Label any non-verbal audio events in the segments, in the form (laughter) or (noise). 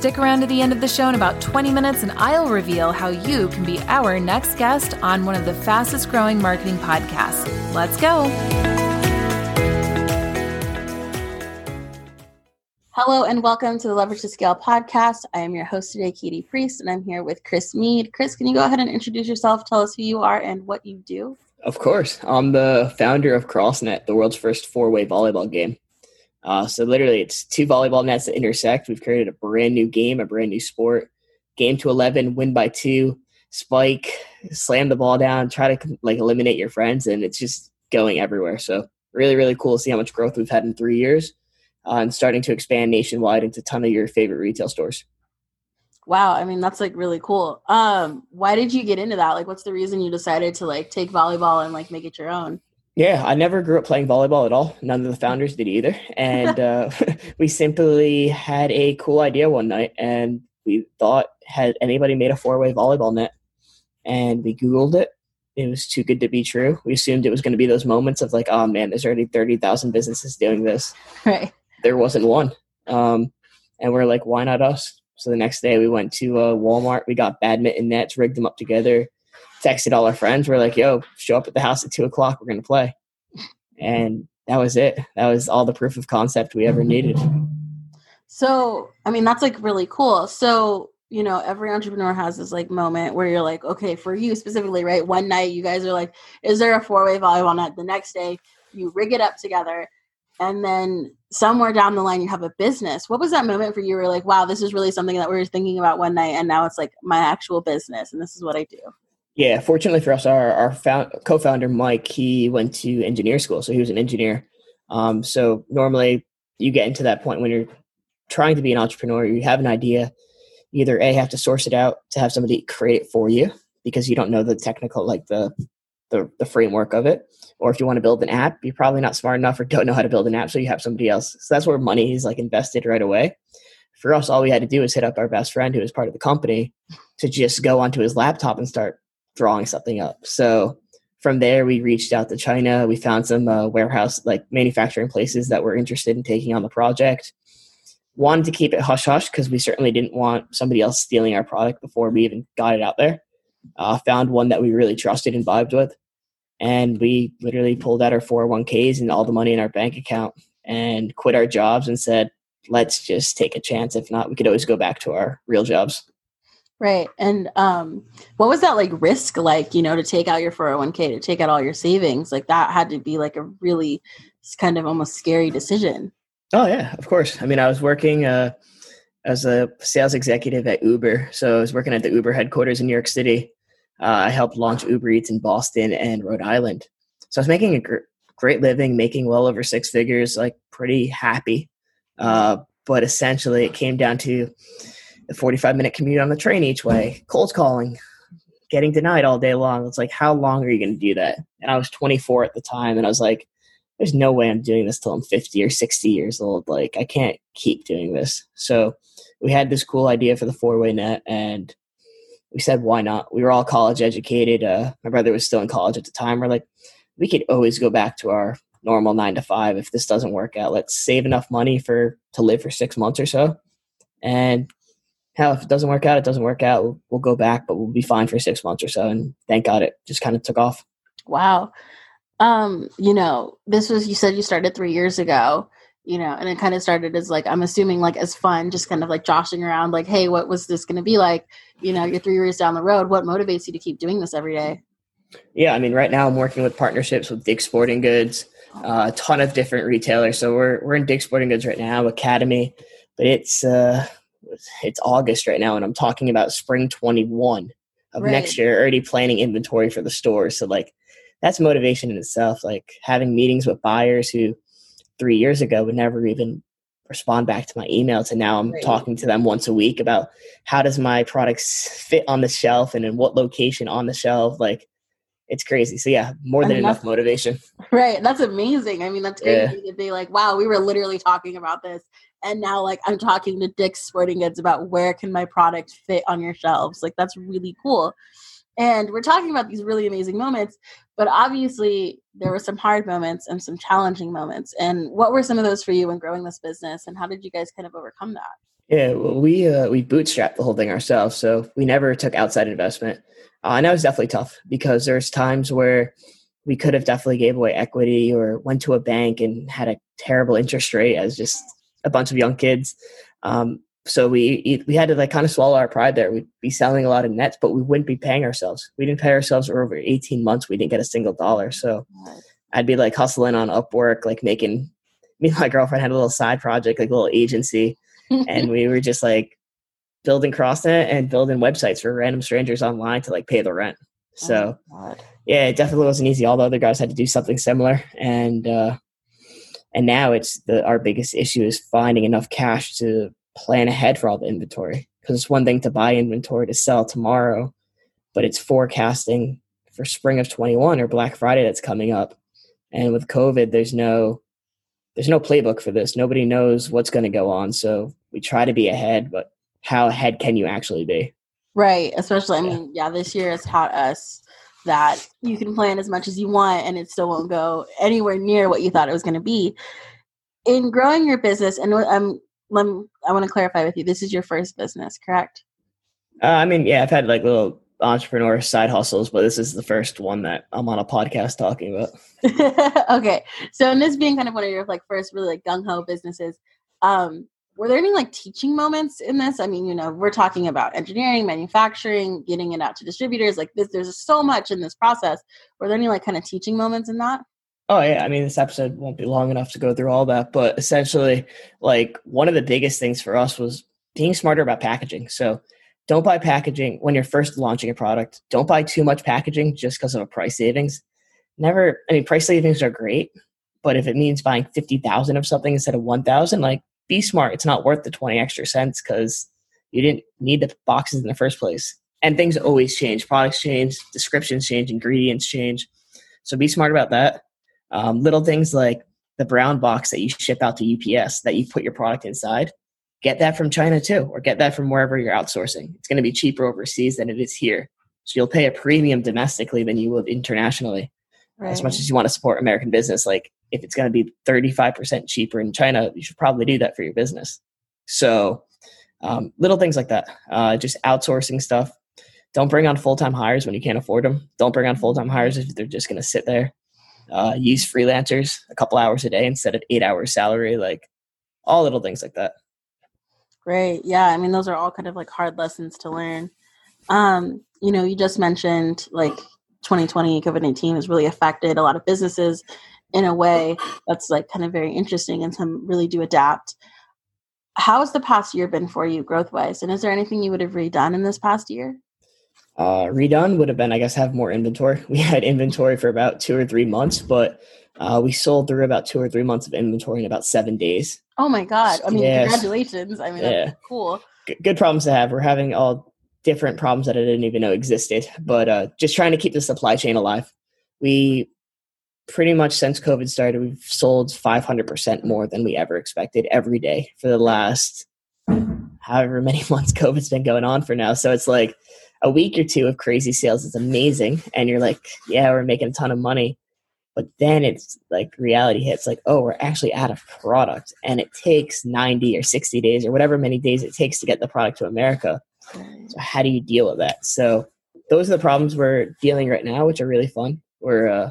Stick around to the end of the show in about 20 minutes, and I'll reveal how you can be our next guest on one of the fastest growing marketing podcasts. Let's go. Hello, and welcome to the Leverage to Scale podcast. I am your host today, Katie Priest, and I'm here with Chris Meade. Chris, can you go ahead and introduce yourself? Tell us who you are and what you do. Of course. I'm the founder of CrossNet, the world's first four way volleyball game. Uh, so literally, it's two volleyball nets that intersect. We've created a brand new game, a brand new sport. Game to eleven, win by two, spike, slam the ball down, try to like eliminate your friends, and it's just going everywhere. So really, really cool to see how much growth we've had in three years, uh, and starting to expand nationwide into a ton of your favorite retail stores. Wow, I mean that's like really cool. Um, why did you get into that? Like, what's the reason you decided to like take volleyball and like make it your own? Yeah, I never grew up playing volleyball at all. None of the founders did either. And (laughs) uh, (laughs) we simply had a cool idea one night and we thought, had anybody made a four way volleyball net? And we Googled it. It was too good to be true. We assumed it was going to be those moments of like, oh man, there's already 30,000 businesses doing this. (laughs) Right. There wasn't one. Um, and we're like, why not us? So the next day we went to uh, Walmart. We got badminton nets, rigged them up together texted all our friends. We're like, yo, show up at the house at two o'clock. We're going to play. And that was it. That was all the proof of concept we ever needed. So, I mean, that's like really cool. So, you know, every entrepreneur has this like moment where you're like, okay, for you specifically, right? One night you guys are like, is there a four way volleyball net? The next day you rig it up together. And then somewhere down the line you have a business. What was that moment for you? Where like, wow, this is really something that we were thinking about one night, and now it's like my actual business, and this is what I do. Yeah, fortunately for us, our our found, co-founder Mike, he went to engineer school, so he was an engineer. Um, so normally, you get into that point when you're trying to be an entrepreneur, you have an idea, either a have to source it out to have somebody create it for you because you don't know the technical like the the, the framework of it, or if you want to build an app, you're probably not smart enough or don't know how to build an app, so you have somebody else. So that's where money is like invested right away. For us, all we had to do was hit up our best friend who was part of the company to just go onto his laptop and start drawing something up. So from there, we reached out to China. We found some uh, warehouse, like manufacturing places that were interested in taking on the project. Wanted to keep it hush hush because we certainly didn't want somebody else stealing our product before we even got it out there. Uh, found one that we really trusted and vibed with. And we literally pulled out our 401ks and all the money in our bank account and quit our jobs and said, let's just take a chance. If not, we could always go back to our real jobs. Right. And um, what was that like risk like, you know, to take out your 401k, to take out all your savings? Like that had to be like a really kind of almost scary decision. Oh, yeah, of course. I mean, I was working uh, as a sales executive at Uber. So I was working at the Uber headquarters in New York City. Uh, I helped launch Uber Eats in Boston and Rhode Island. So I was making a gr- great living, making well over six figures, like pretty happy. Uh, but essentially, it came down to the 45 minute commute on the train each way, cold calling, getting denied all day long. It's like, how long are you going to do that? And I was 24 at the time, and I was like, there's no way I'm doing this till I'm 50 or 60 years old. Like, I can't keep doing this. So we had this cool idea for the four way net, and we said, why not? We were all college educated. Uh, my brother was still in college at the time. We're like, we could always go back to our normal nine to five if this doesn't work out. Let's save enough money for to live for six months or so, and hell, if it doesn't work out, it doesn't work out. We'll, we'll go back, but we'll be fine for six months or so. And thank God it just kind of took off. Wow. Um, you know, this was, you said you started three years ago, you know, and it kind of started as like, I'm assuming like as fun, just kind of like joshing around, like, hey, what was this going to be like? You know, you're three years down the road. What motivates you to keep doing this every day? Yeah, I mean, right now I'm working with partnerships with Dick's Sporting Goods, uh, a ton of different retailers. So we're we're in Dick's Sporting Goods right now, Academy, but it's uh, it's August right now, and I'm talking about spring 21 of right. next year, already planning inventory for the stores. So like that's motivation in itself. Like having meetings with buyers who three years ago would never even respond back to my emails, to now I'm right. talking to them once a week about how does my products fit on the shelf and in what location on the shelf. Like it's crazy. So yeah, more than enough motivation. Right. That's amazing. I mean, that's crazy yeah. to be like, wow, we were literally talking about this. And now like I'm talking to Dick's Sporting Goods about where can my product fit on your shelves. Like that's really cool. And we're talking about these really amazing moments, but obviously there were some hard moments and some challenging moments. And what were some of those for you when growing this business and how did you guys kind of overcome that? Yeah, well, we uh, we bootstrapped the whole thing ourselves, so we never took outside investment. Uh, and that was definitely tough because there's times where we could have definitely gave away equity or went to a bank and had a terrible interest rate as just a bunch of young kids. Um, so we we had to like kind of swallow our pride there. We'd be selling a lot of nets, but we wouldn't be paying ourselves. We didn't pay ourselves for over 18 months. We didn't get a single dollar. So I'd be like hustling on Upwork, like making me and my girlfriend had a little side project, like a little agency. and (laughs) we were just like building CrossNet and building websites for random strangers online to like pay the rent. So oh yeah, it definitely wasn't easy. All the other guys had to do something similar, and uh, and now it's the our biggest issue is finding enough cash to plan ahead for all the inventory. Because it's one thing to buy inventory to sell tomorrow, but it's forecasting for spring of 21 or Black Friday that's coming up. And with COVID, there's no there's no playbook for this. Nobody knows what's going to go on. So we try to be ahead, but how ahead can you actually be? Right. Especially, I mean, yeah, this year has taught us that you can plan as much as you want and it still won't go anywhere near what you thought it was going to be. In growing your business, and um, let me, I want to clarify with you, this is your first business, correct? Uh, I mean, yeah, I've had like little entrepreneur side hustles, but this is the first one that I'm on a podcast talking about. (laughs) okay. So, in this being kind of one of your like first really like gung ho businesses, um, were there any like teaching moments in this? I mean, you know, we're talking about engineering, manufacturing, getting it out to distributors. Like this, there's so much in this process. Were there any like kind of teaching moments in that? Oh yeah, I mean this episode won't be long enough to go through all that, but essentially, like one of the biggest things for us was being smarter about packaging. So don't buy packaging when you're first launching a product. Don't buy too much packaging just because of a price savings. Never, I mean, price savings are great, but if it means buying fifty thousand of something instead of one thousand, like be smart. It's not worth the 20 extra cents because you didn't need the boxes in the first place. And things always change. Products change, descriptions change, ingredients change. So be smart about that. Um, little things like the brown box that you ship out to UPS that you put your product inside, get that from China too, or get that from wherever you're outsourcing. It's going to be cheaper overseas than it is here. So you'll pay a premium domestically than you would internationally. Right. As much as you want to support American business, like if it's going to be 35% cheaper in China, you should probably do that for your business. So, um, little things like that, uh, just outsourcing stuff. Don't bring on full time hires when you can't afford them. Don't bring on full time hires if they're just going to sit there. Uh, use freelancers a couple hours a day instead of eight hours salary, like all little things like that. Great. Yeah. I mean, those are all kind of like hard lessons to learn. Um, you know, you just mentioned like 2020 COVID 19 has really affected a lot of businesses in a way that's like kind of very interesting and some really do adapt. How has the past year been for you growth wise? And is there anything you would have redone in this past year? Uh, redone would have been, I guess, have more inventory. (laughs) We had inventory for about two or three months, but uh, we sold through about two or three months of inventory in about seven days. Oh my God. I mean, yes. congratulations. I mean, yeah. that's cool. G- good problems to have. We're having all different problems that I didn't even know existed, but uh, just trying to keep the supply chain alive. We pretty much since COVID started, we've sold 500% more than we ever expected every day for the last however many (laughs) months COVID's been going on for now. So it's like a week or two of crazy sales is amazing. And you're like, yeah, we're making a ton of money. But then it's like reality hits like, oh, we're actually out of product. And it takes 90 or 60 days or whatever many days it takes to get the product to America. So how do you deal with that? So those are the problems we're dealing right now, which are really fun. We're uh,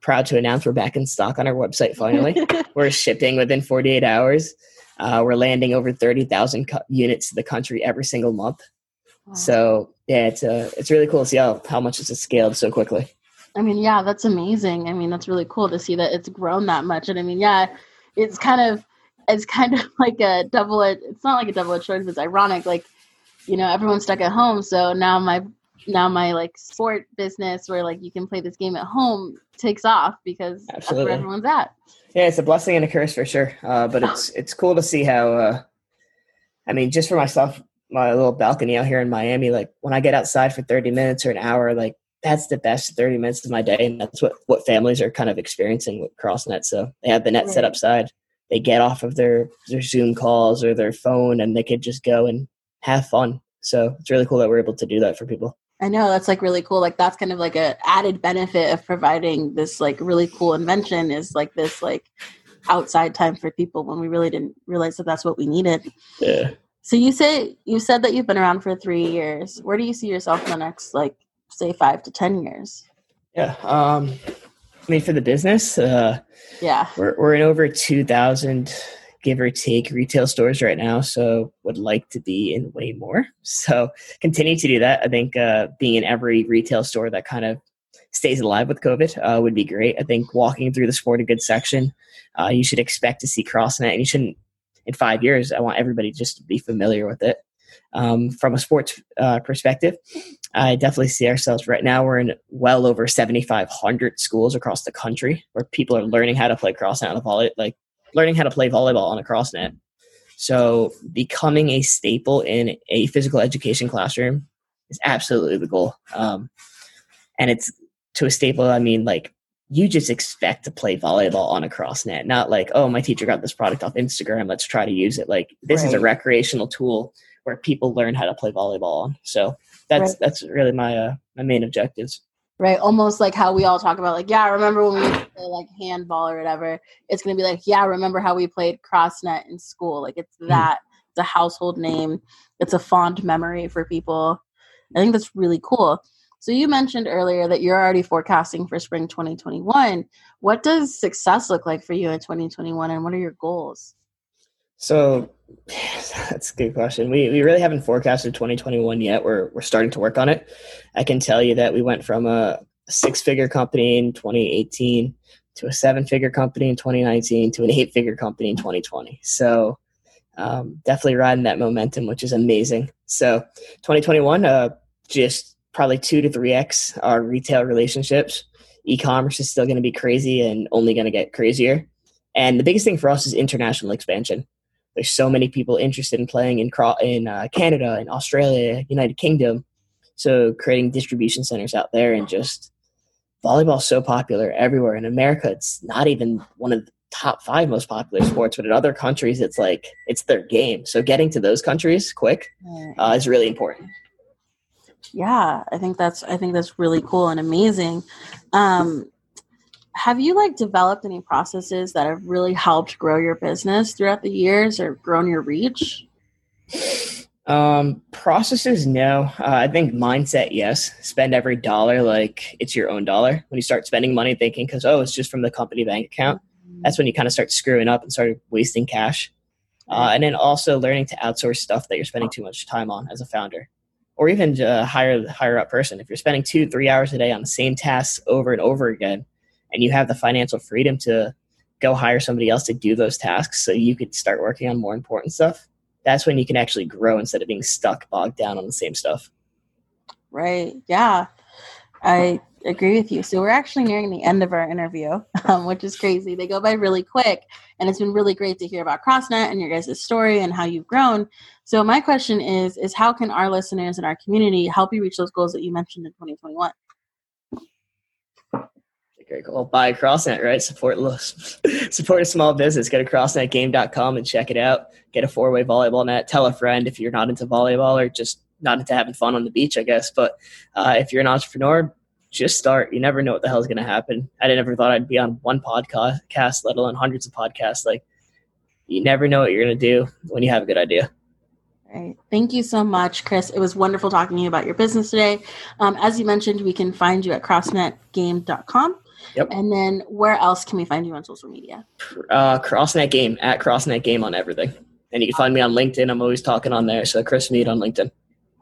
proud to announce we're back in stock on our website finally. (laughs) we're shipping within 48 hours. Uh, we're landing over 30,000 co- units to the country every single month. Wow. So yeah, it's uh, it's really cool to see how, how much it's scaled so quickly. I mean, yeah, that's amazing. I mean, that's really cool to see that it's grown that much. And I mean, yeah, it's kind of it's kind of (laughs) like a double. It's not like a double edged sword. but It's ironic. Like, you know, everyone's stuck at home, so now my now my like sport business where like you can play this game at home takes off because Absolutely. that's where everyone's at. Yeah, it's a blessing and a curse for sure. Uh, but (laughs) it's it's cool to see how. Uh, I mean, just for myself, my little balcony out here in Miami, like when I get outside for thirty minutes or an hour, like that's the best 30 minutes of my day and that's what what families are kind of experiencing with crossnet so they have the net right. set upside they get off of their their zoom calls or their phone and they could just go and have fun so it's really cool that we're able to do that for people I know that's like really cool. Like that's kind of like a added benefit of providing this like really cool invention is like this like outside time for people when we really didn't realize that that's what we needed. Yeah. So you say you said that you've been around for three years. Where do you see yourself in the next like say five to ten years? Yeah. Um I mean for the business, uh yeah. We're we're in over two thousand give or take retail stores right now so would like to be in way more so continue to do that i think uh, being in every retail store that kind of stays alive with covid uh, would be great i think walking through the sporting goods section uh, you should expect to see crossnet and you shouldn't in five years i want everybody just to be familiar with it um, from a sports uh, perspective i definitely see ourselves right now we're in well over 7500 schools across the country where people are learning how to play crossnet on the volley like learning how to play volleyball on a cross net. So becoming a staple in a physical education classroom is absolutely the goal. Um, and it's to a staple, I mean, like you just expect to play volleyball on a cross net, not like, oh, my teacher got this product off Instagram. Let's try to use it. Like this right. is a recreational tool where people learn how to play volleyball on. So that's right. that's really my uh, my main objectives right? Almost like how we all talk about, like, yeah, remember when we play like handball or whatever? It's gonna be like, yeah, remember how we played crossnet in school? Like, it's hmm. that. It's a household name. It's a fond memory for people. I think that's really cool. So you mentioned earlier that you're already forecasting for spring 2021. What does success look like for you in 2021, and what are your goals? So (sighs) that's a good question. We we really haven't forecasted 2021 yet. We're we're starting to work on it. I can tell you that we went from a six figure company in 2018 to a seven figure company in 2019 to an eight figure company in 2020. So um, definitely riding that momentum, which is amazing. So 2021, uh, just probably two to three x our retail relationships. E-commerce is still going to be crazy and only going to get crazier. And the biggest thing for us is international expansion there's so many people interested in playing in in uh, Canada and Australia, United Kingdom. So creating distribution centers out there and just volleyball so popular everywhere. In America, it's not even one of the top five most popular sports, but in other countries, it's like it's their game. So getting to those countries quick uh, is really important. Yeah, I think that's I think that's really cool and amazing. Um, have you like developed any processes that have really helped grow your business throughout the years or grown your reach? Um processes no. Uh, i think mindset yes. Spend every dollar like it's your own dollar. When you start spending money thinking because oh it's just from the company bank account that's when you kind of start screwing up and start wasting cash. Uh, and then also learning to outsource stuff that you're spending too much time on as a founder. Or even hire a higher higher up person. If you're spending two three hours a day on the same tasks over and over again and you have the financial freedom to go hire somebody else to do those tasks so you could start working on more important stuff that's when you can actually grow instead of being stuck bogged down on the same stuff. Right. Yeah. I agree with you. So we're actually nearing the end of our interview (laughs) um, which is crazy. They go by really quick and it's been really great to hear about crossnet and your guys' story and how you've grown. So my question is is how can our listeners and our community help you reach those goals that you mentioned in 2021 very cool. Buy a CrossNet, right? Support (laughs) support a small business. Go to crossnetgame.com and check it out. Get a four way volleyball net. Tell a friend if you're not into volleyball or just not into having fun on the beach, I guess. But uh, if you're an entrepreneur, just start. You never know what the hell is going to happen. I never thought I'd be on one podcast, let alone hundreds of podcasts. Like, you never know what you're going to do when you have a good idea. Right. Thank you so much, Chris. It was wonderful talking to you about your business today. Um, as you mentioned, we can find you at crossnetgame.com. Yep. And then where else can we find you on social media? Uh, CrossNet Game at CrossNet Game on everything. And you can find me on LinkedIn. I'm always talking on there. So Chris Meade on LinkedIn.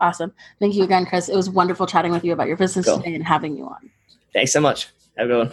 Awesome. Thank you again, Chris. It was wonderful chatting with you about your business cool. today and having you on. Thanks so much. Have a good one.